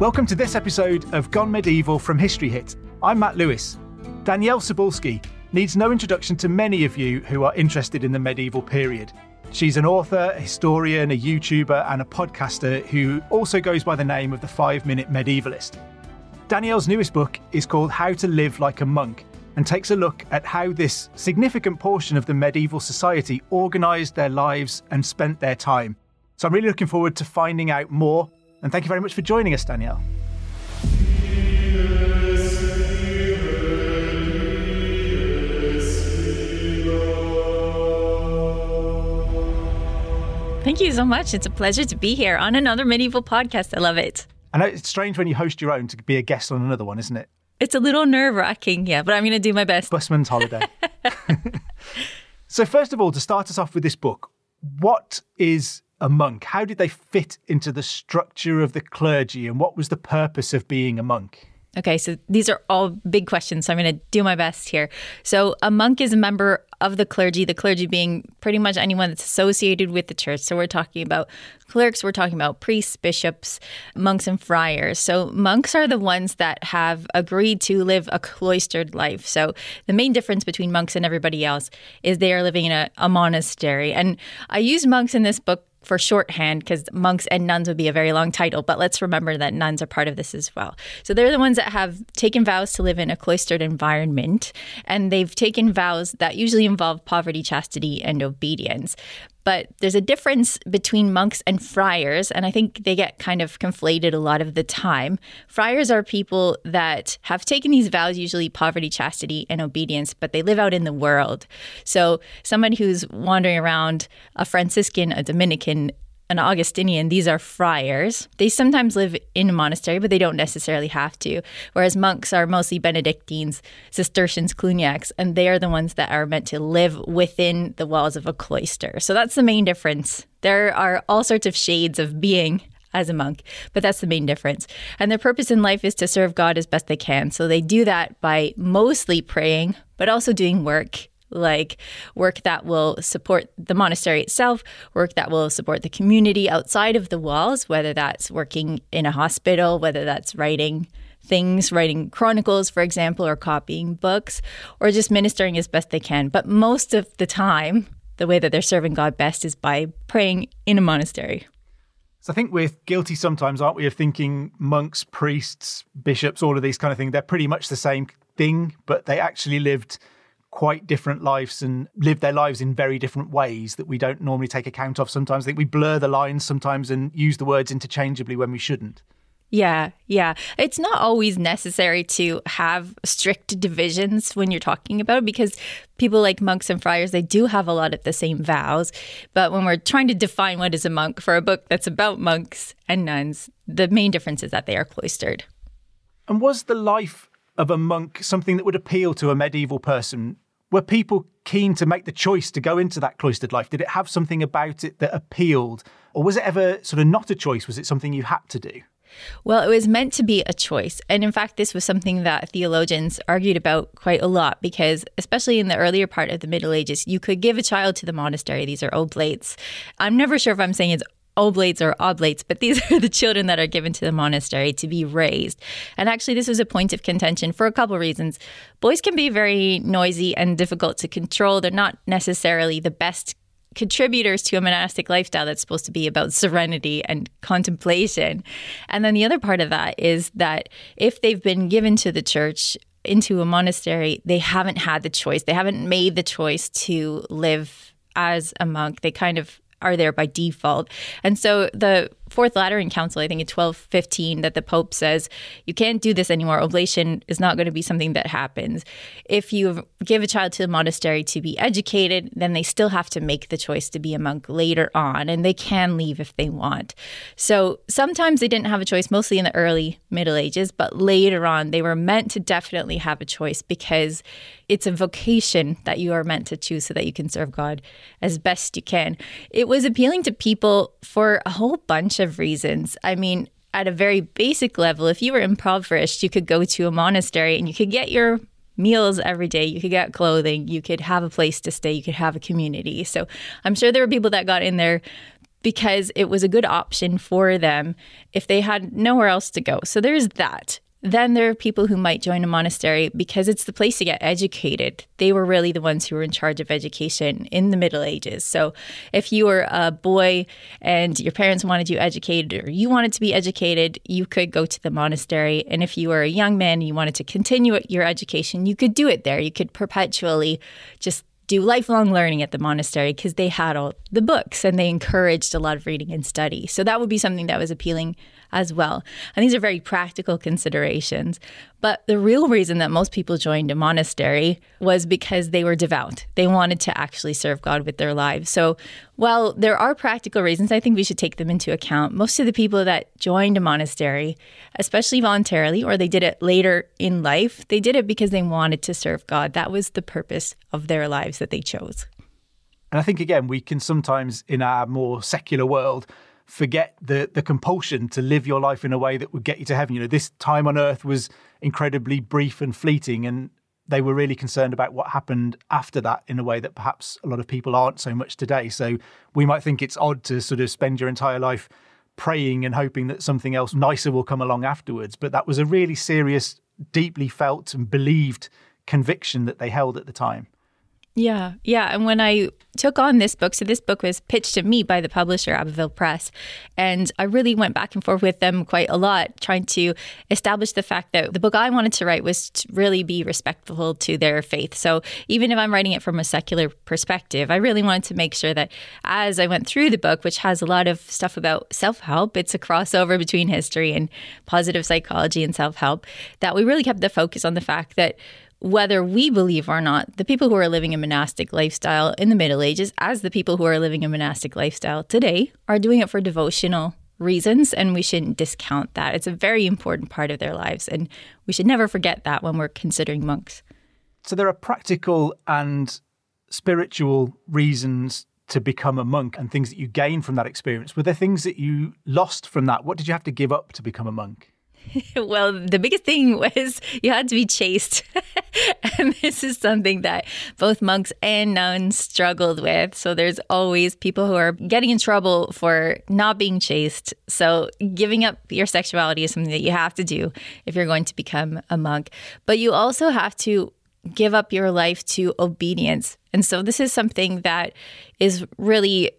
Welcome to this episode of Gone Medieval from History Hit. I'm Matt Lewis. Danièle Cybulskie needs no introduction to many of you who are interested in the medieval period. She's an author, a historian, a YouTuber, and a podcaster who also goes by the name of the Five Minute Medievalist. Danièle's newest book is called How to Live Like a Monk and takes a look at how this significant portion of the medieval society organised their lives and spent their time. So I'm really looking forward to finding out more and thank you very much for joining us, Danièle. Thank you so much. It's a pleasure to be here on another medieval podcast. I love it. I know it's strange when you host your own to be a guest on another one, isn't it? It's a little nerve wracking, yeah, but I'm going to do my best. Busman's holiday. so, first of all, to start us off with this book, what is a monk? How did they fit into the structure of the clergy and what was the purpose of being a monk? Okay, so these are all big questions. So I'm going to do my best here. So, a monk is a member of the clergy, the clergy being pretty much anyone that's associated with the church. So, we're talking about clerks, we're talking about priests, bishops, monks, and friars. So, monks are the ones that have agreed to live a cloistered life. So, the main difference between monks and everybody else is they are living in a, a monastery. And I use monks in this book for shorthand because monks and nuns would be a very long title, but let's remember that nuns are part of this as well. So they're the ones that have taken vows to live in a cloistered environment, and they've taken vows that usually involve poverty, chastity, and obedience. But there's a difference between monks and friars, and I think they get kind of conflated a lot of the time. Friars are people that have taken these vows, usually poverty, chastity, and obedience, but they live out in the world. So, someone who's wandering around, a Franciscan, a Dominican, an Augustinian, these are friars. They sometimes live in a monastery, but they don't necessarily have to. Whereas monks are mostly Benedictines, Cistercians, Cluniacs, and they are the ones that are meant to live within the walls of a cloister. So that's the main difference. There are all sorts of shades of being as a monk, but that's the main difference. And their purpose in life is to serve God as best they can. So they do that by mostly praying, but also doing work like work that will support the monastery itself, work that will support the community outside of the walls, whether that's working in a hospital, whether that's writing things, writing chronicles, for example, or copying books, or just ministering as best they can. But most of the time, the way that they're serving God best is by praying in a monastery. So I think we're guilty sometimes, aren't we, of thinking monks, priests, bishops, all of these kind of things, they're pretty much the same thing, but they actually lived quite different lives and live their lives in very different ways that we don't normally take account of sometimes. I think we blur the lines sometimes and use the words interchangeably when we shouldn't. Yeah, yeah. It's not always necessary to have strict divisions when you're talking about it because people like monks and friars, they do have a lot of the same vows. But when we're trying to define what is a monk for a book that's about monks and nuns, the main difference is that they are cloistered. And was the life of a monk something that would appeal to a medieval person? Were people keen to make the choice to go into that cloistered life? Did it have something about it that appealed? Or was it ever sort of not a choice? Was it something you had to do? Well, it was meant to be a choice. And in fact, this was something that theologians argued about quite a lot because, especially in the earlier part of the Middle Ages, you could give a child to the monastery. These are oblates. I'm never sure if I'm saying it's oblates or oblates, but these are the children that are given to the monastery to be raised. And actually, this was a point of contention for a couple of reasons. Boys can be very noisy and difficult to control. They're not necessarily the best contributors to a monastic lifestyle that's supposed to be about serenity and contemplation. And then the other part of that is that if they've been given to the church, into a monastery, they haven't had the choice. They haven't made the choice to live as a monk. They kind of are there by default. And so the Fourth Lateran Council, I think in 1215, that the Pope says you can't do this anymore. Oblation is not going to be something that happens. If you give a child to a monastery to be educated, then they still have to make the choice to be a monk later on, and they can leave if they want. So sometimes they didn't have a choice, mostly in the early Middle Ages, but later on they were meant to definitely have a choice because it's a vocation that you are meant to choose so that you can serve God as best you can. It was appealing to people for a whole bunch of reasons. I mean, at a very basic level, if you were impoverished, you could go to a monastery and you could get your meals every day, you could get clothing, you could have a place to stay, you could have a community. So I'm sure there were people that got in there because it was a good option for them if they had nowhere else to go. So there's that. Then there are people who might join a monastery because it's the place to get educated. They were really the ones who were in charge of education in the Middle Ages. So if you were a boy and your parents wanted you educated or you wanted to be educated, you could go to the monastery. And if you were a young man and you wanted to continue your education, you could do it there. You could perpetually just do lifelong learning at the monastery because they had all the books and they encouraged a lot of reading and study. So that would be something that was appealing as well. And these are very practical considerations. But the real reason that most people joined a monastery was because they were devout. They wanted to actually serve God with their lives. So while there are practical reasons, I think we should take them into account. Most of the people that joined a monastery, especially voluntarily, or they did it later in life, they did it because they wanted to serve God. That was the purpose of their lives that they chose. And I think, again, we can sometimes, in our more secular world, forget the the compulsion to live your life in a way that would get you to heaven. You know, this time on earth was incredibly brief and fleeting, and they were really concerned about what happened after that in a way that perhaps a lot of people aren't so much today. So we might think it's odd to sort of spend your entire life praying and hoping that something else nicer will come along afterwards. But that was a really serious, deeply felt and believed conviction that they held at the time. Yeah, yeah. And when I took on this book, so this book was pitched to me by the publisher, Abbeville Press, and I really went back and forth with them quite a lot, trying to establish the fact that the book I wanted to write was to really be respectful to their faith. So even if I'm writing it from a secular perspective, I really wanted to make sure that as I went through the book, which has a lot of stuff about self help, it's a crossover between history and positive psychology and self help, that we really kept the focus on the fact that whether we believe or not, the people who are living a monastic lifestyle in the Middle Ages, as the people who are living a monastic lifestyle today, are doing it for devotional reasons, and we shouldn't discount that. It's a very important part of their lives, and we should never forget that when we're considering monks. So, there are practical and spiritual reasons to become a monk and things that you gain from that experience. Were there things that you lost from that? What did you have to give up to become a monk? well, the biggest thing was you had to be chaste. and this is something that both monks and nuns struggled with. So there's always people who are getting in trouble for not being chaste. So giving up your sexuality is something that you have to do if you're going to become a monk. But you also have to give up your life to obedience. And so this is something that is really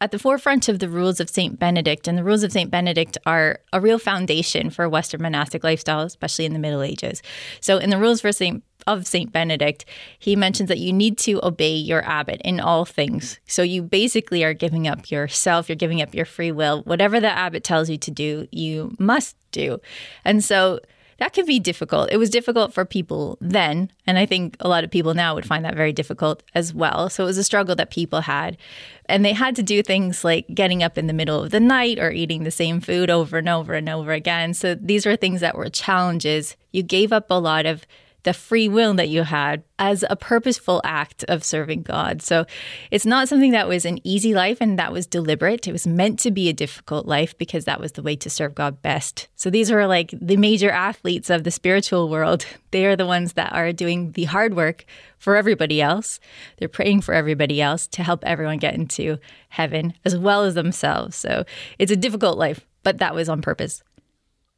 at the forefront of the rules of St. Benedict, and the rules of St. Benedict are a real foundation for Western monastic lifestyle, especially in the Middle Ages. So, in the rules for St. of St. Benedict, he mentions that you need to obey your abbot in all things. So, you basically are giving up yourself, you're giving up your free will. Whatever the abbot tells you to do, you must do. And so, that can be difficult. It was difficult for people then, and I think a lot of people now would find that very difficult as well. So it was a struggle that people had. And they had to do things like getting up in the middle of the night or eating the same food over and over and over again. So these were things that were challenges. You gave up a lot of the free will that you had as a purposeful act of serving God. So it's not something that was an easy life and that was deliberate. It was meant to be a difficult life because that was the way to serve God best. So these are like the major athletes of the spiritual world. They are the ones that are doing the hard work for everybody else. They're praying for everybody else to help everyone get into heaven as well as themselves. So it's a difficult life, but that was on purpose.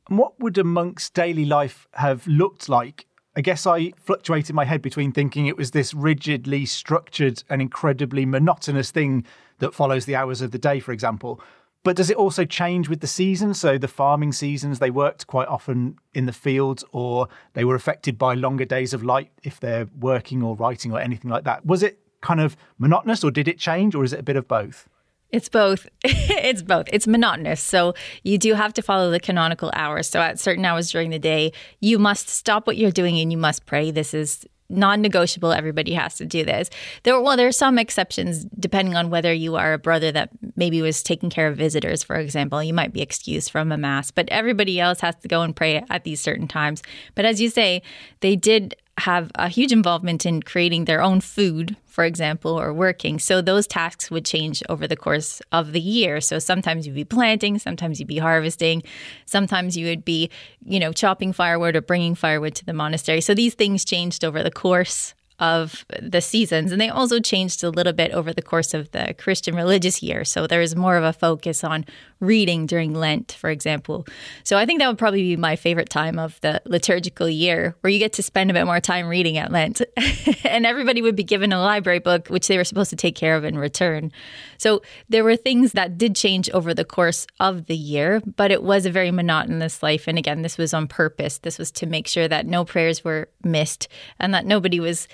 what would a monk's daily life have looked like I guess I fluctuated my head between thinking it was this rigidly structured and incredibly monotonous thing that follows the hours of the day, for example. But does it also change with the season? So the farming seasons, they worked quite often in the fields or they were affected by longer days of light if they're working or writing or anything like that. Was it kind of monotonous or did it change or is it a bit of both? It's both. it's both. It's monotonous. So you do have to follow the canonical hours. So at certain hours during the day, you must stop what you're doing and you must pray. This is non-negotiable everybody has to do this there well there are some exceptions depending on whether you are a brother that maybe was taking care of visitors for example you might be excused from a mass but everybody else has to go and pray at these certain times but as you say they did have a huge involvement in creating their own food, for example, or working. So those tasks would change over the course of the year. So sometimes you'd be planting, sometimes you'd be harvesting, sometimes you would be, you know, chopping firewood or bringing firewood to the monastery. So these things changed over the course of the seasons. And they also changed a little bit over the course of the Christian religious year. So there's more of a focus on reading during Lent, for example. So I think that would probably be my favorite time of the liturgical year, where you get to spend a bit more time reading at Lent. and everybody would be given a library book, which they were supposed to take care of in return. So there were things that did change over the course of the year, but it was a very monotonous life. And again, this was on purpose. This was to make sure that no prayers were missed and that nobody was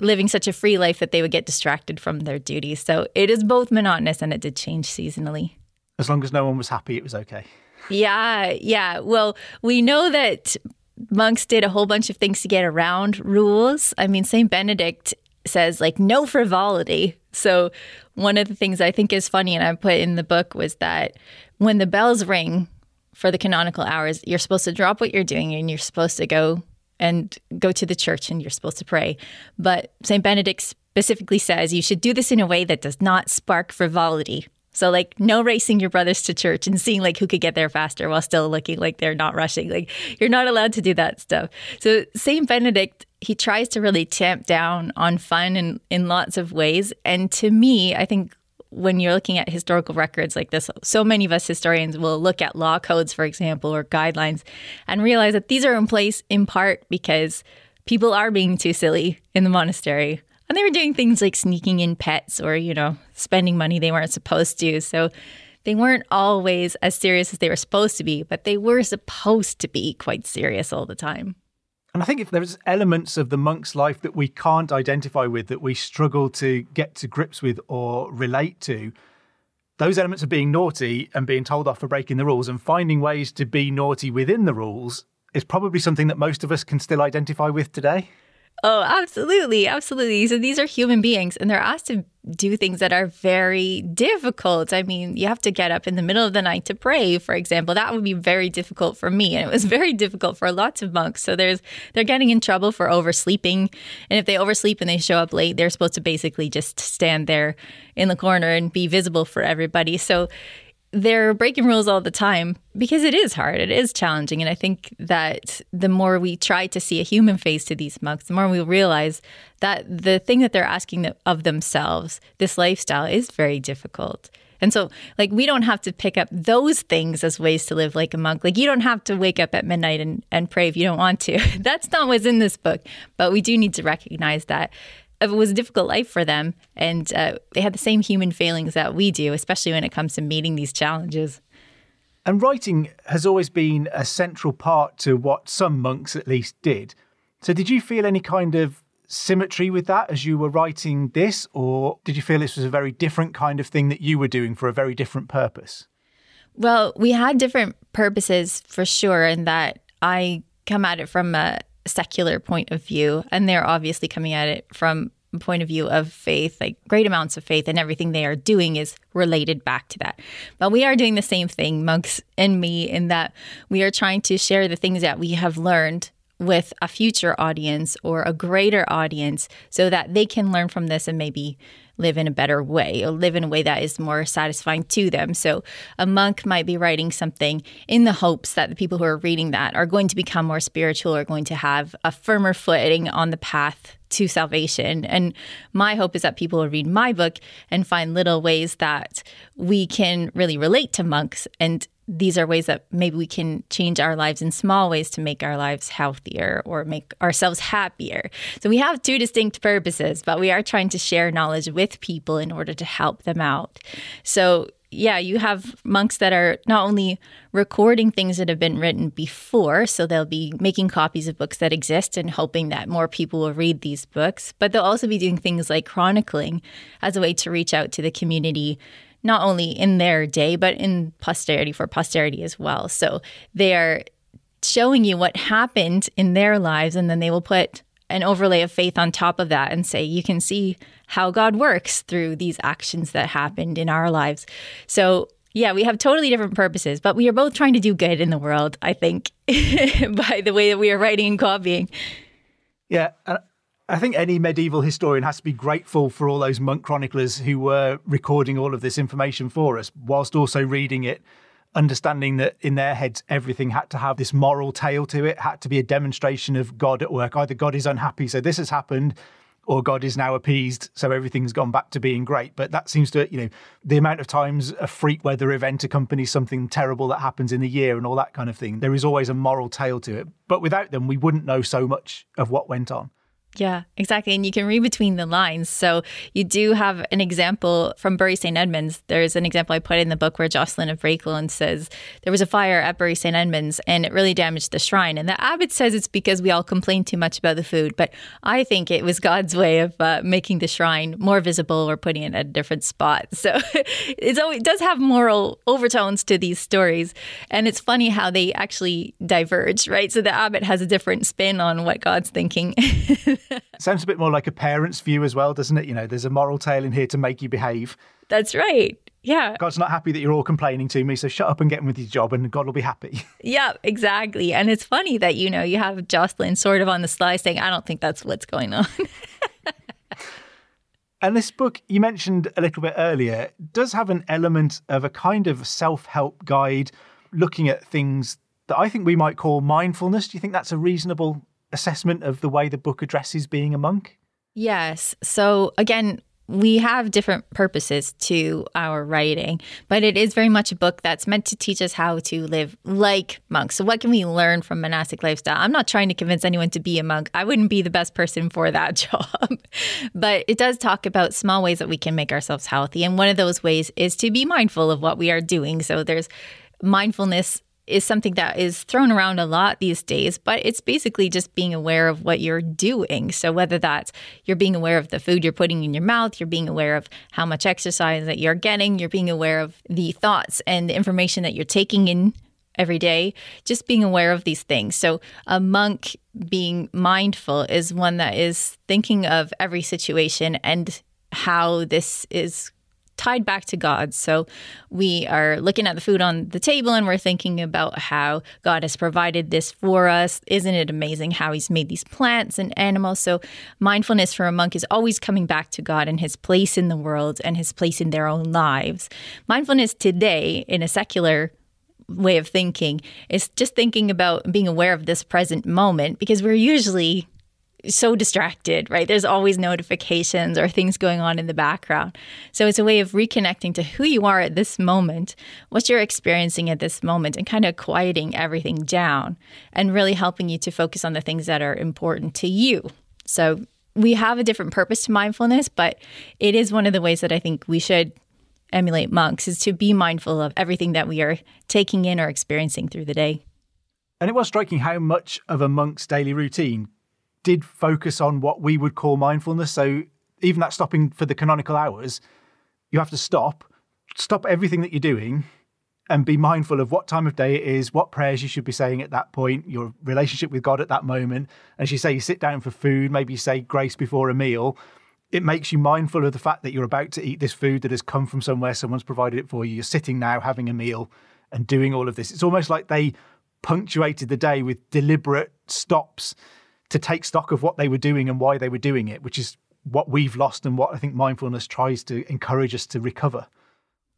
living such a free life that they would get distracted from their duties. So it is both monotonous and it did change seasonally. As long as no one was happy, it was okay. Yeah, yeah. Well, we know that monks did a whole bunch of things to get around rules. I mean, St. Benedict says, like, no frivolity. So, one of the things I think is funny and I put in the book was that when the bells ring for the canonical hours, you're supposed to drop what you're doing and you're supposed to go and go to the church and you're supposed to pray. But St. Benedict specifically says you should do this in a way that does not spark frivolity. So like no racing your brothers to church and seeing like who could get there faster while still looking like they're not rushing. Like you're not allowed to do that stuff. So St. Benedict he tries to really tamp down on fun in, in lots of ways. And to me, I think when you're looking at historical records like this, so many of us historians will look at law codes, for example, or guidelines and realize that these are in place in part because people are being too silly in the monastery. And they were doing things like sneaking in pets or, you know, spending money they weren't supposed to. So they weren't always as serious as they were supposed to be, but they were supposed to be quite serious all the time. And I think if there's elements of the monk's life that we can't identify with, that we struggle to get to grips with or relate to, those elements of being naughty and being told off for breaking the rules and finding ways to be naughty within the rules is probably something that most of us can still identify with today. Oh, absolutely. Absolutely. So these are human beings and they're asked to do things that are very difficult. I mean, you have to get up in the middle of the night to pray, for example. That would be very difficult for me. And it was very difficult for lots of monks. So there's they're getting in trouble for oversleeping. And if they oversleep and they show up late, they're supposed to basically just stand there in the corner and be visible for everybody. So they're breaking rules all the time because it is hard. It is challenging. And I think that the more we try to see a human face to these monks, the more we realize that the thing that they're asking of themselves, this lifestyle, is very difficult. And so, like, we don't have to pick up those things as ways to live like a monk. Like, you don't have to wake up at midnight and, and pray if you don't want to. That's not what's in this book. But we do need to recognize that it was a difficult life for them, and uh, they had the same human failings that we do, especially when it comes to meeting these challenges. And writing has always been a central part to what some monks at least did. So, did you feel any kind of symmetry with that as you were writing this, or did you feel this was a very different kind of thing that you were doing for a very different purpose? Well, we had different purposes for sure, in that I come at it from a secular point of view, and they're obviously coming at it from point of view of faith, like great amounts of faith, and everything they are doing is related back to that. But we are doing the same thing, monks and me, in that we are trying to share the things that we have learned with a future audience or a greater audience so that they can learn from this and maybe live in a better way or live in a way that is more satisfying to them. So a monk might be writing something in the hopes that the people who are reading that are going to become more spiritual or going to have a firmer footing on the path to salvation. And my hope is that people will read my book and find little ways that we can really relate to monks and these are ways that maybe we can change our lives in small ways to make our lives healthier or make ourselves happier. So we have two distinct purposes, but we are trying to share knowledge with people in order to help them out. So yeah, you have monks that are not only recording things that have been written before, so they'll be making copies of books that exist and hoping that more people will read these books, but they'll also be doing things like chronicling as a way to reach out to the community not only in their day, but in posterity for posterity as well. So they are showing you what happened in their lives, and then they will put an overlay of faith on top of that and say, you can see how God works through these actions that happened in our lives. So, yeah, we have totally different purposes, but we are both trying to do good in the world, I think, by the way that we are writing and copying. Yeah. I think any medieval historian has to be grateful for all those monk chroniclers who were recording all of this information for us, whilst also reading it, understanding that in their heads everything had to have this moral tale to it, had to be a demonstration of God at work. Either God is unhappy, so this has happened, or God is now appeased, so everything's gone back to being great. But that seems to, you know, the amount of times a freak weather event accompanies something terrible that happens in the year and all that kind of thing, there is always a moral tale to it. But without them, we wouldn't know so much of what went on. Yeah, exactly. And you can read between the lines. So you do have an example from Bury St. Edmunds. There's an example I put in the book where Jocelyn of Brakelond says there was a fire at Bury St. Edmunds and it really damaged the shrine. And the abbot says it's because we all complained too much about the food. But I think it was God's way of uh, making the shrine more visible or putting it at a different spot. So always, it does have moral overtones to these stories. And it's funny how they actually diverge, right? So the abbot has a different spin on what God's thinking. Sounds a bit more like a parent's view as well, doesn't it? You know, there's a moral tale in here to make you behave. That's right. Yeah. God's not happy that you're all complaining to me, so shut up and get on with your job and God will be happy. Yeah, exactly. And it's funny that, you know, you have Jocelyn sort of on the sly saying, I don't think that's what's going on. and this book you mentioned a little bit earlier does have an element of a kind of self help guide looking at things that I think we might call mindfulness. Do you think that's a reasonable assessment of the way the book addresses being a monk? Yes. So again, we have different purposes to our writing, but it is very much a book that's meant to teach us how to live like monks. So, what can we learn from monastic lifestyle? I'm not trying to convince anyone to be a monk. I wouldn't be the best person for that job. but it does talk about small ways that we can make ourselves healthy. And one of those ways is to be mindful of what we are doing. So, there's mindfulness is something that is thrown around a lot these days, but it's basically just being aware of what you're doing. So, whether that's you're being aware of the food you're putting in your mouth, you're being aware of how much exercise that you're getting, you're being aware of the thoughts and the information that you're taking in every day, just being aware of these things. So, a monk being mindful is one that is thinking of every situation and how this is tied back to God. So we are looking at the food on the table and we're thinking about how God has provided this for us. Isn't it amazing how He's made these plants and animals? So mindfulness for a monk is always coming back to God and His place in the world and His place in their own lives. Mindfulness today, in a secular way of thinking, is just thinking about being aware of this present moment because we're usually so distracted, right? There's always notifications or things going on in the background. So it's a way of reconnecting to who you are at this moment, what you're experiencing at this moment, and kind of quieting everything down and really helping you to focus on the things that are important to you. So we have a different purpose to mindfulness, but it is one of the ways that I think we should emulate monks is to be mindful of everything that we are taking in or experiencing through the day. And it was striking how much of a monk's daily routine did focus on what we would call mindfulness. So even that stopping for the canonical hours, you have to stop, stop everything that you're doing, and be mindful of what time of day it is, what prayers you should be saying at that point, your relationship with God at that moment. As you say, you sit down for food, maybe you say grace before a meal. It makes you mindful of the fact that you're about to eat this food that has come from somewhere, someone's provided it for you. You're sitting now having a meal and doing all of this. It's almost like they punctuated the day with deliberate stops to take stock of what they were doing and why they were doing it, which is what we've lost and what I think mindfulness tries to encourage us to recover.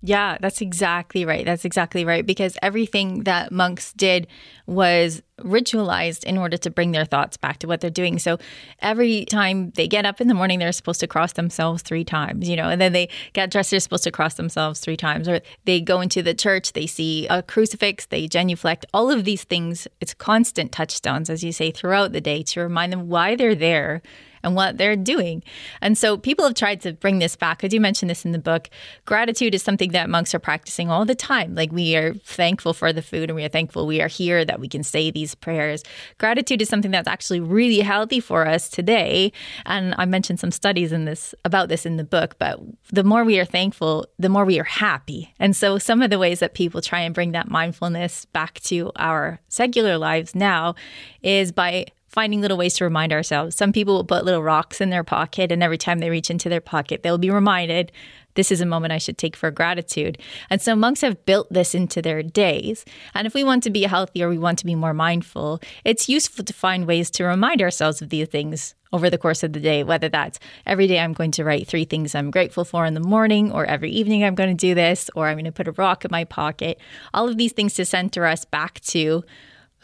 Yeah, that's exactly right. That's exactly right. Because everything that monks did was ritualized in order to bring their thoughts back to what they're doing. So every time they get up in the morning, they're supposed to cross themselves three times, you know, and then they get dressed, they're supposed to cross themselves three times. Or they go into the church, they see a crucifix, they genuflect. All of these things, it's constant touchstones, as you say, throughout the day to remind them why they're there and what they're doing. And so people have tried to bring this back. I do mention this in the book. Gratitude is something that monks are practicing all the time. Like we are thankful for the food and we are thankful we are here, that we can say these prayers. Gratitude is something that's actually really healthy for us today. And I mentioned some studies in this about this in the book, but the more we are thankful, the more we are happy. And so some of the ways that people try and bring that mindfulness back to our secular lives now is by finding little ways to remind ourselves. Some people will put little rocks in their pocket, and every time they reach into their pocket, they'll be reminded this is a moment I should take for gratitude. And so monks have built this into their days. And if we want to be healthier, we want to be more mindful, it's useful to find ways to remind ourselves of these things over the course of the day, whether that's every day I'm going to write three things I'm grateful for in the morning, or every evening I'm going to do this, or I'm going to put a rock in my pocket. All of these things to center us back to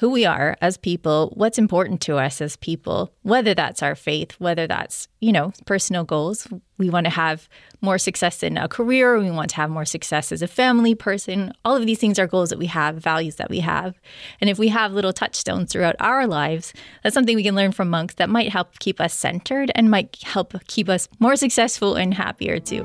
who we are as people, what's important to us as people, whether that's our faith, whether that's, you know, personal goals. We want to have more success in a career, we want to have more success as a family person. All of these things are goals that we have, values that we have. And if we have little touchstones throughout our lives, that's something we can learn from monks that might help keep us centered and might help keep us more successful and happier too.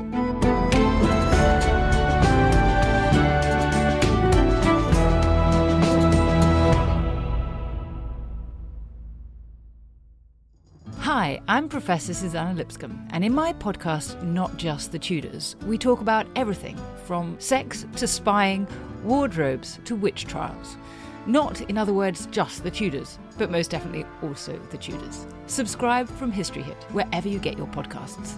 Hi, I'm Professor Suzannah Lipscomb, and in my podcast, Not Just the Tudors, we talk about everything from sex to spying, wardrobes to witch trials. Not, in other words, just the Tudors, but most definitely also the Tudors. Subscribe from History Hit, wherever you get your podcasts.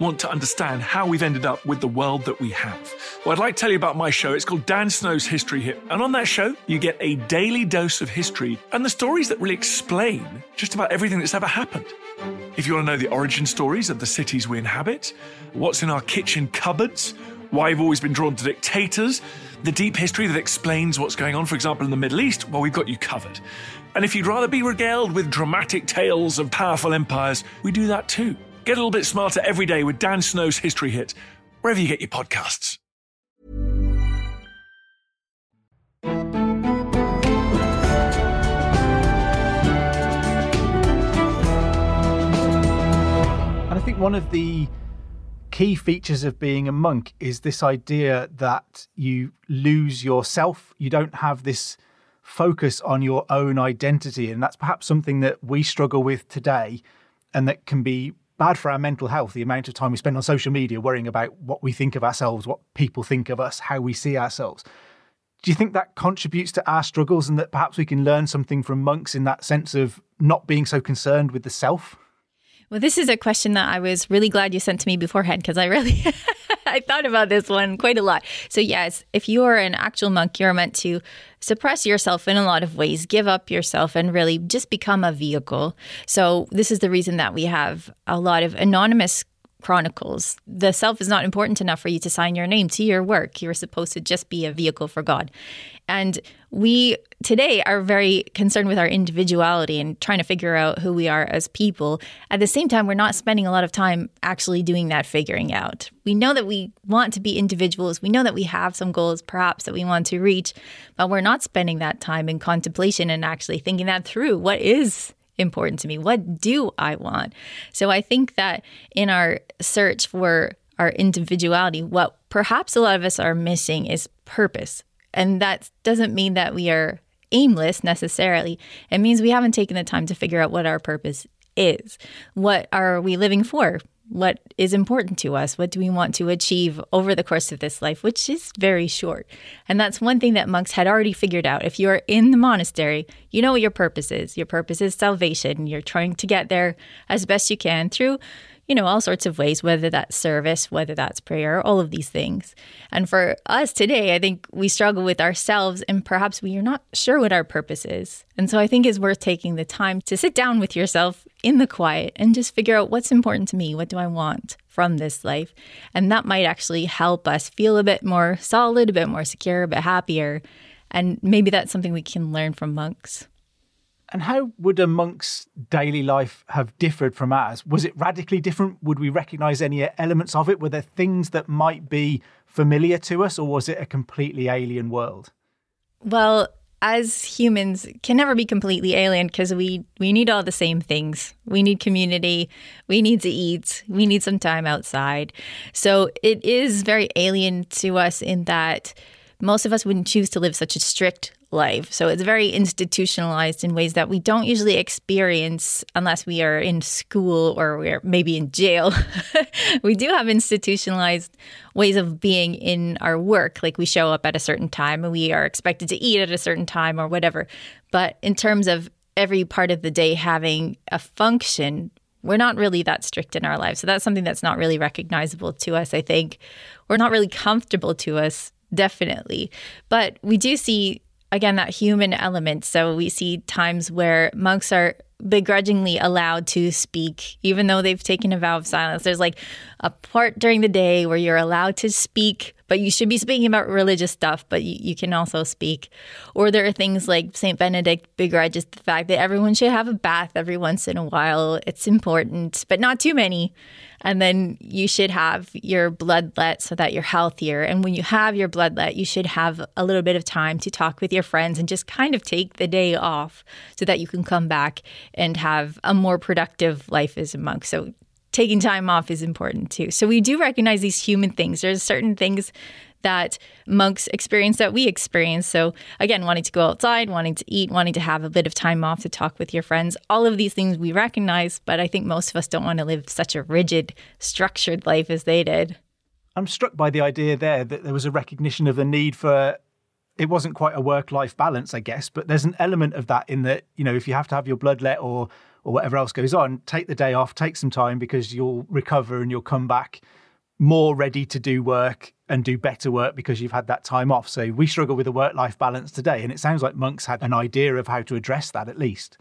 want to understand how we've ended up with the world that we have. Well, I'd like to tell you about my show. It's called Dan Snow's History Hit. And on that show, you get a daily dose of history and the stories that really explain just about everything that's ever happened. If you want to know the origin stories of the cities we inhabit, what's in our kitchen cupboards, why I've always been drawn to dictators, the deep history that explains what's going on, for example, in the Middle East, well, we've got you covered. And if you'd rather be regaled with dramatic tales of powerful empires, we do that too. Get a little bit smarter every day with Dan Snow's History Hit, wherever you get your podcasts. And I think one of the key features of being a monk is this idea that you lose yourself. You don't have this focus on your own identity. And that's perhaps something that we struggle with today and that can be bad for our mental health. The amount of time we spend on social media worrying about what we think of ourselves, what people think of us, how we see ourselves. Do you think that contributes to our struggles and that perhaps we can learn something from monks in that sense of not being so concerned with the self? Well, this is a question that I was really glad you sent to me beforehand because I really I thought about this one quite a lot. So yes, if you are an actual monk, you're meant to suppress yourself in a lot of ways, give up yourself and really just become a vehicle. So this is the reason that we have a lot of anonymous chronicles. The self is not important enough for you to sign your name to your work. You're supposed to just be a vehicle for God. And we today are very concerned with our individuality and trying to figure out who we are as people. At the same time, we're not spending a lot of time actually doing that figuring out. We know that we want to be individuals. We know that we have some goals perhaps that we want to reach, but we're not spending that time in contemplation and actually thinking that through. What is important to me? What do I want? So I think that in our search for our individuality, what perhaps a lot of us are missing is purpose. And that doesn't mean that we are aimless necessarily. It means we haven't taken the time to figure out what our purpose is. What are we living for? what is important to us? What do we want to achieve over the course of this life, which is very short? And that's one thing that monks had already figured out. If you're in the monastery, you know what your purpose is. Your purpose is salvation. You're trying to get there as best you can through you know, all sorts of ways, whether that's service, whether that's prayer, all of these things. And for us today, I think we struggle with ourselves and perhaps we are not sure what our purpose is. And so I think it's worth taking the time to sit down with yourself in the quiet and just figure out what's important to me. What do I want from this life? And that might actually help us feel a bit more solid, a bit more secure, a bit happier. And maybe that's something we can learn from monks. And how would a monk's daily life have differed from ours? Was it radically different? Would we recognize any elements of it? Were there things that might be familiar to us, or was it a completely alien world? Well, as humans can never be completely alien because we we need all the same things. We need community, we need to eat, we need some time outside. So it is very alien to us in that most of us wouldn't choose to live such a strict life. So it's very institutionalized in ways that we don't usually experience unless we are in school or we're maybe in jail. we do have institutionalized ways of being in our work. Like we show up at a certain time and we are expected to eat at a certain time or whatever. But in terms of every part of the day having a function, we're not really that strict in our lives. So that's something that's not really recognizable to us, I think. We're not really comfortable to us definitely. But we do see again that human element. So we see times where monks are begrudgingly allowed to speak, even though they've taken a vow of silence. There's like a part during the day where you're allowed to speak, but you should be speaking about religious stuff, but you, you can also speak. Or there are things like St. Benedict begrudges the fact that everyone should have a bath every once in a while. It's important, but not too many. And then you should have your bloodlet so that you're healthier. And when you have your bloodlet, you should have a little bit of time to talk with your friends and just kind of take the day off so that you can come back and have a more productive life as a monk. So taking time off is important too. So we do recognize these human things. There's certain things that monks experience that we experience. So, again, wanting to go outside, wanting to eat, wanting to have a bit of time off to talk with your friends, all of these things we recognize, but I think most of us don't want to live such a rigid, structured life as they did. I'm struck by the idea there that there was a recognition of the need for it wasn't quite a work life balance, I guess, but there's an element of that in that, you know, if you have to have your bloodlet or or whatever else goes on, take the day off, take some time because you'll recover and you'll come back more ready to do work and do better work because you've had that time off. So we struggle with a work life balance today. And it sounds like monks had an idea of how to address that at least.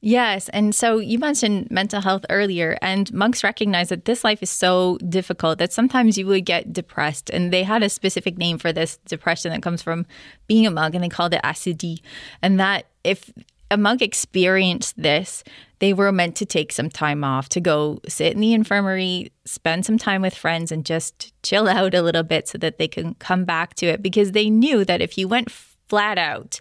Yes. And so you mentioned mental health earlier, and monks recognize that this life is so difficult that sometimes you would get depressed. And they had a specific name for this depression that comes from being a monk, and they called it accidie. And that if a monk experienced this, they were meant to take some time off to go sit in the infirmary, spend some time with friends, and just chill out a little bit so that they can come back to it. Because they knew that if you went flat out,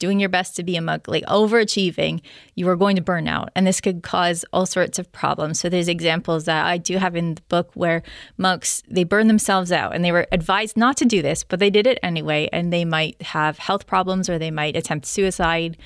doing your best to be a monk, like overachieving, you were going to burn out. And this could cause all sorts of problems. So there's examples that I do have in the book where monks, they burn themselves out and they were advised not to do this, but they did it anyway. And they might have health problems or they might attempt suicide.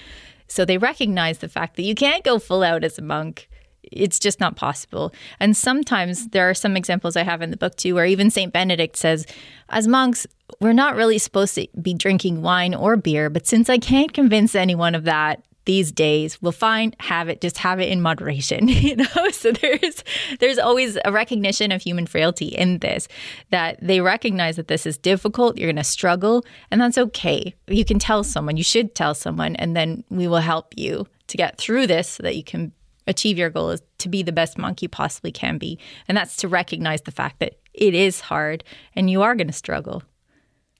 So they recognize the fact that you can't go full out as a monk. It's just not possible. And sometimes there are some examples I have in the book too, where even St. Benedict says, as monks, we're not really supposed to be drinking wine or beer, but since I can't convince anyone of that, these days we'll find have it just have it in moderation you know? So there's there's always a recognition of human frailty in this that they recognize that this is difficult you're going to struggle and that's okay. You can tell someone you should tell someone and then we will help you to get through this so that you can achieve your goal is to be the best monk you possibly can be. And that's to recognize the fact that it is hard and you are going to struggle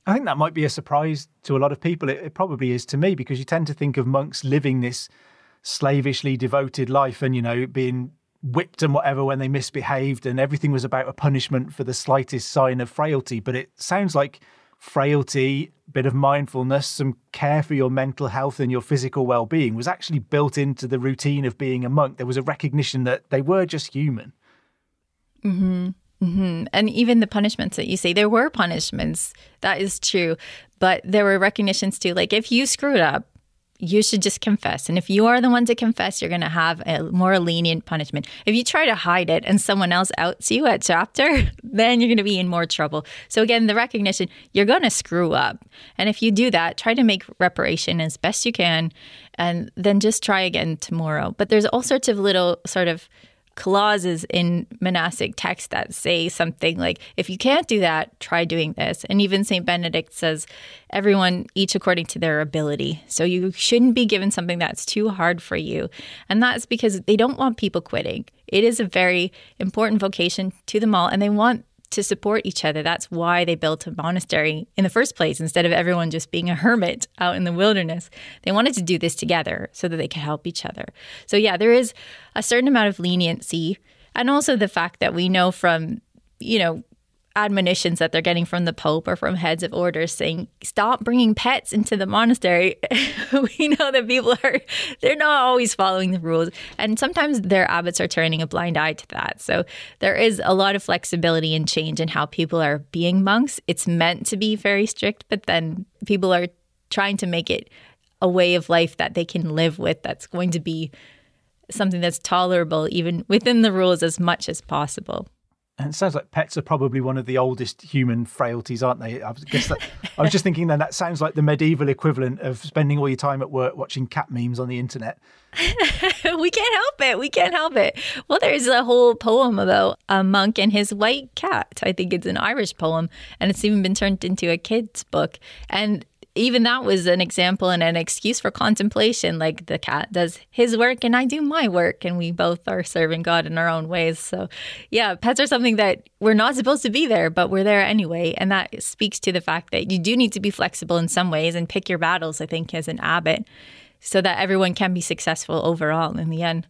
I think that might be a surprise to a lot of people. It, it, probably is to me because you tend to think of monks living this slavishly devoted life and, you know, being whipped and whatever when they misbehaved and everything was about a punishment for the slightest sign of frailty. But it sounds like frailty, bit of mindfulness, some care for your mental health and your physical well being was actually built into the routine of being a monk. There was a recognition that they were just human. Mm-hmm. Mm-hmm. And even the punishments that you say, there were punishments. That is true. But there were recognitions too. Like if you screwed up, you should just confess. And if you are the one to confess, you're going to have a more lenient punishment. If you try to hide it and someone else outs you at chapter, then you're going to be in more trouble. So, again, the recognition you're going to screw up. And if you do that, try to make reparation as best you can and then just try again tomorrow. But there's all sorts of little sort of clauses in monastic texts that say something like, if you can't do that, try doing this. And even St. Benedict says, everyone each according to their ability. So you shouldn't be given something that's too hard for you. And that's because they don't want people quitting. It is a very important vocation to them all, and they want to support each other. That's why they built a monastery in the first place instead of everyone just being a hermit out in the wilderness. They wanted to do this together so that they could help each other. So, yeah, there is a certain amount of leniency. And also the fact that we know from, you know, admonitions that they're getting from the Pope or from heads of orders saying, stop bringing pets into the monastery. we know that people are, they're not always following the rules. And sometimes their abbots are turning a blind eye to that. So there is a lot of flexibility and change in how people are being monks. It's meant to be very strict, but then people are trying to make it a way of life that they can live with that's going to be something that's tolerable even within the rules as much as possible. And it sounds like pets are probably one of the oldest human frailties, aren't they? I guess that, I was just thinking then that sounds like the medieval equivalent of spending all your time at work watching cat memes on the internet. we can't help it. We can't help it. Well, there's a whole poem about a monk and his white cat. I think it's an Irish poem, and it's even been turned into a kid's book. And even that was an example and an excuse for contemplation. Like the cat does his work and I do my work, and we both are serving God in our own ways. So, yeah, pets are something that we're not supposed to be there, but we're there anyway. And that speaks to the fact that you do need to be flexible in some ways and pick your battles, I think, as an abbot, so that everyone can be successful overall in the end.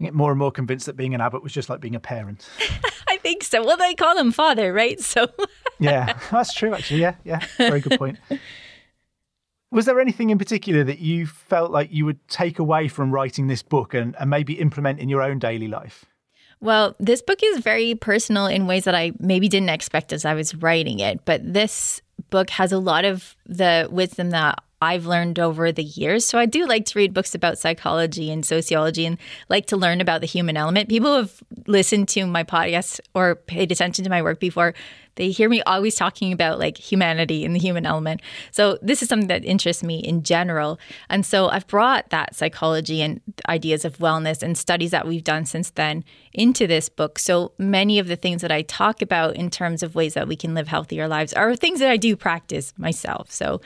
I get more and more convinced that being an abbot was just like being a parent. I think so. Well, they call him father, right? So, yeah, that's true, actually. Yeah, yeah. Very good point. Was there anything in particular that you felt like you would take away from writing this book and, and maybe implement in your own daily life? Well, this book is very personal in ways that I maybe didn't expect as I was writing it. But this book has a lot of the wisdom that I've learned over the years. So I do like to read books about psychology and sociology and like to learn about the human element. People have listened to my podcast or paid attention to my work before they hear me always talking about like humanity and the human element. So this is something that interests me in general. And so I've brought that psychology and ideas of wellness and studies that we've done since then into this book. So many of the things that I talk about in terms of ways that we can live healthier lives are things that I do practice myself. So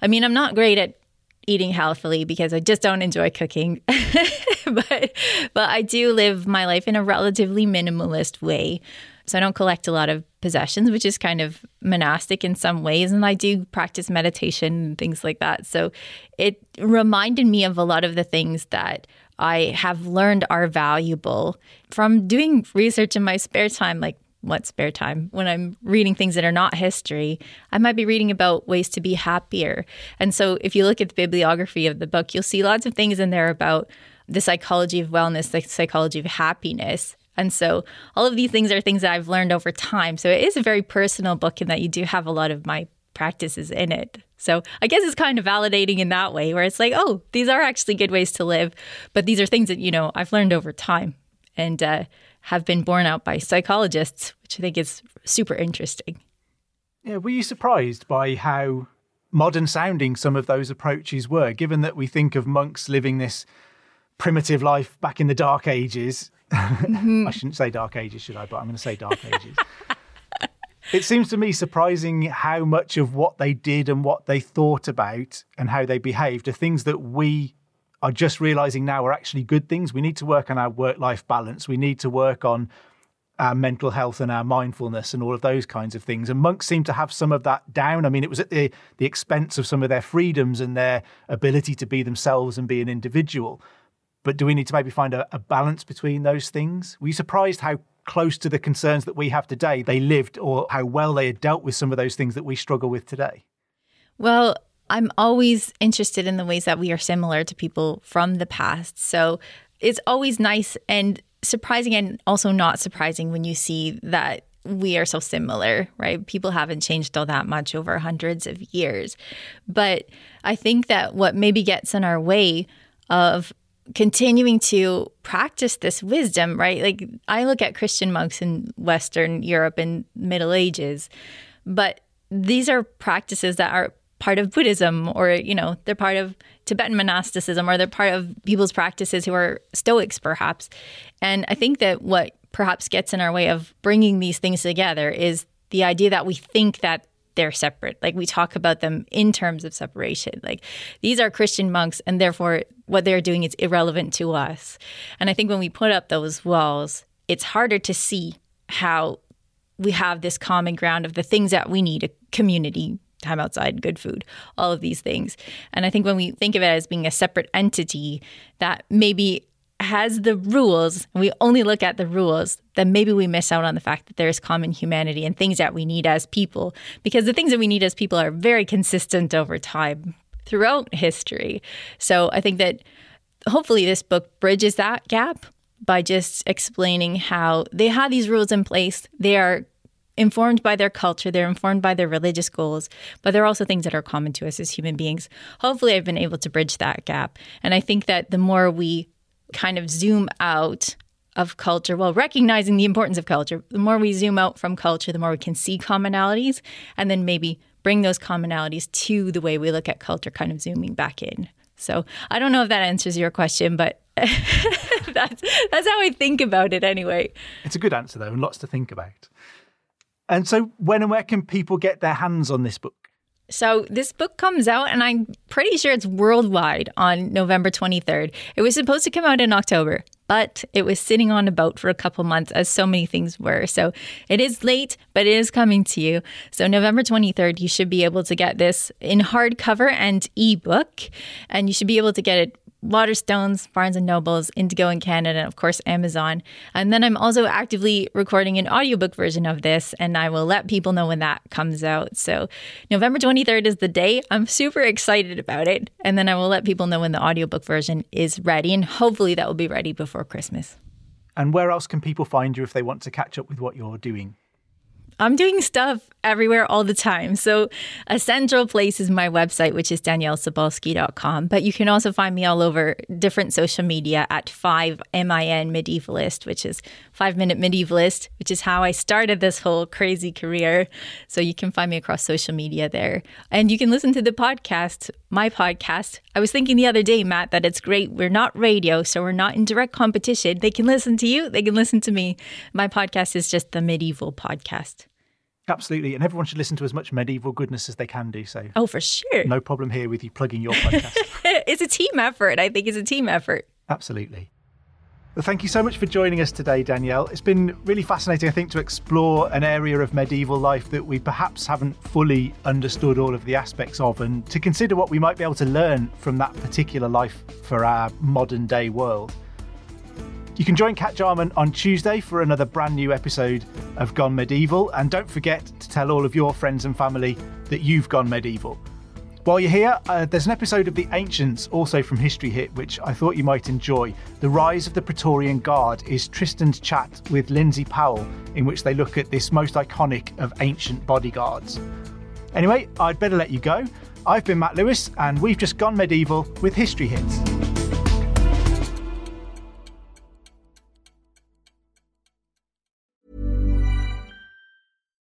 I mean, I'm not great at eating healthily because I just don't enjoy cooking. but but I do live my life in a relatively minimalist way. So I don't collect a lot of possessions, which is kind of monastic in some ways. And I do practice meditation and things like that. So it reminded me of a lot of the things that I have learned are valuable from doing research in my spare time, like what spare time when I'm reading things that are not history, I might be reading about ways to be happier. And so if you look at the bibliography of the book, you'll see lots of things in there about the psychology of wellness, the psychology of happiness. And so all of these things are things that I've learned over time. So it is a very personal book in that you do have a lot of my practices in it. So I guess it's kind of validating in that way where it's like, oh, these are actually good ways to live, but these are things that, you know, I've learned over time and uh, have been borne out by psychologists, which I think is super interesting. Yeah, were you surprised by how modern sounding some of those approaches were, given that we think of monks living this primitive life back in the dark ages Mm-hmm. I shouldn't say dark ages, should I? But I'm going to say dark ages. it seems to me surprising how much of what they did and what they thought about and how they behaved are things that we are just realizing now are actually good things. We need to work on our work life balance. We need to work on our mental health and our mindfulness and all of those kinds of things. And monks seem to have some of that down. I mean, it was at the, the expense of some of their freedoms and their ability to be themselves and be an individual. But do we need to maybe find a, a balance between those things? Were you surprised how close to the concerns that we have today they lived or how well they had dealt with some of those things that we struggle with today? Well, I'm always interested in the ways that we are similar to people from the past. So it's always nice and surprising and also not surprising when you see that we are so similar, right? People haven't changed all that much over hundreds of years. But I think that what maybe gets in our way of continuing to practice this wisdom, right? Like I look at Christian monks in Western Europe and Middle Ages, but these are practices that are part of Buddhism or, you know, they're part of Tibetan monasticism or they're part of people's practices who are Stoics, perhaps. And I think that what perhaps gets in our way of bringing these things together is the idea that we think that they're separate. Like we talk about them in terms of separation. Like these are Christian monks, and therefore what they're doing is irrelevant to us. And I think when we put up those walls, it's harder to see how we have this common ground of the things that we need a community, time outside, good food, all of these things. And I think when we think of it as being a separate entity, that maybe has the rules and we only look at the rules, then maybe we miss out on the fact that there's common humanity and things that we need as people. Because the things that we need as people are very consistent over time throughout history. So I think that hopefully this book bridges that gap by just explaining how they have these rules in place. They are informed by their culture, they're informed by their religious goals, but they're also things that are common to us as human beings. Hopefully, I've been able to bridge that gap. And I think that the more we kind of zoom out of culture while recognizing the importance of culture. The more we zoom out from culture, the more we can see commonalities and then maybe bring those commonalities to the way we look at culture, kind of zooming back in. So I don't know if that answers your question, but that's that's how I think about it anyway. It's a good answer though, and lots to think about. And so when and where can people get their hands on this book? So this book comes out, and I'm pretty sure it's worldwide on November 23rd. It was supposed to come out in October, but it was sitting on a boat for a couple months, as so many things were. So it is late, but it is coming to you. So November 23rd, you should be able to get this in hardcover and ebook, and you should be able to get it Waterstones, Barnes and Nobles, Indigo in Canada, and of course Amazon. And then I'm also actively recording an audiobook version of this, and I will let people know when that comes out. So November 23rd is the day. I'm super excited about it. And then I will let people know when the audiobook version is ready, and hopefully that will be ready before Christmas. And where else can people find you if they want to catch up with what you're doing? I'm doing stuff everywhere all the time. So, a central place is my website, which is danielecybulskie.com. But you can also find me all over different social media at 5MIN Medievalist, which is 5 Minute Medievalist, which is how I started this whole crazy career. So, you can find me across social media there. And you can listen to the podcast, my podcast. I was thinking the other day, Matt, that it's great. We're not radio, so we're not in direct competition. They can listen to you, they can listen to me. My podcast is just the medieval podcast. Absolutely. And everyone should listen to as much medieval goodness as they can do so. Oh, for sure. No problem here with you plugging your podcast. it's a team effort. I think it's a team effort. Absolutely. Well, thank you so much for joining us today, Danièle. It's been really fascinating, I think, to explore an area of medieval life that we perhaps haven't fully understood all of the aspects of and to consider what we might be able to learn from that particular life for our modern day world. You can join Kat Jarman on Tuesday for another brand new episode of Gone Medieval, and don't forget to tell all of your friends and family that you've gone medieval. While you're here, uh, there's an episode of The Ancients, also from History Hit, which I thought you might enjoy. The Rise of the Praetorian Guard is Tristan's chat with Lindsay Powell, in which they look at this most iconic of ancient bodyguards. Anyway, I'd better let you go. I've been Matt Lewis, and we've just gone medieval with History Hits.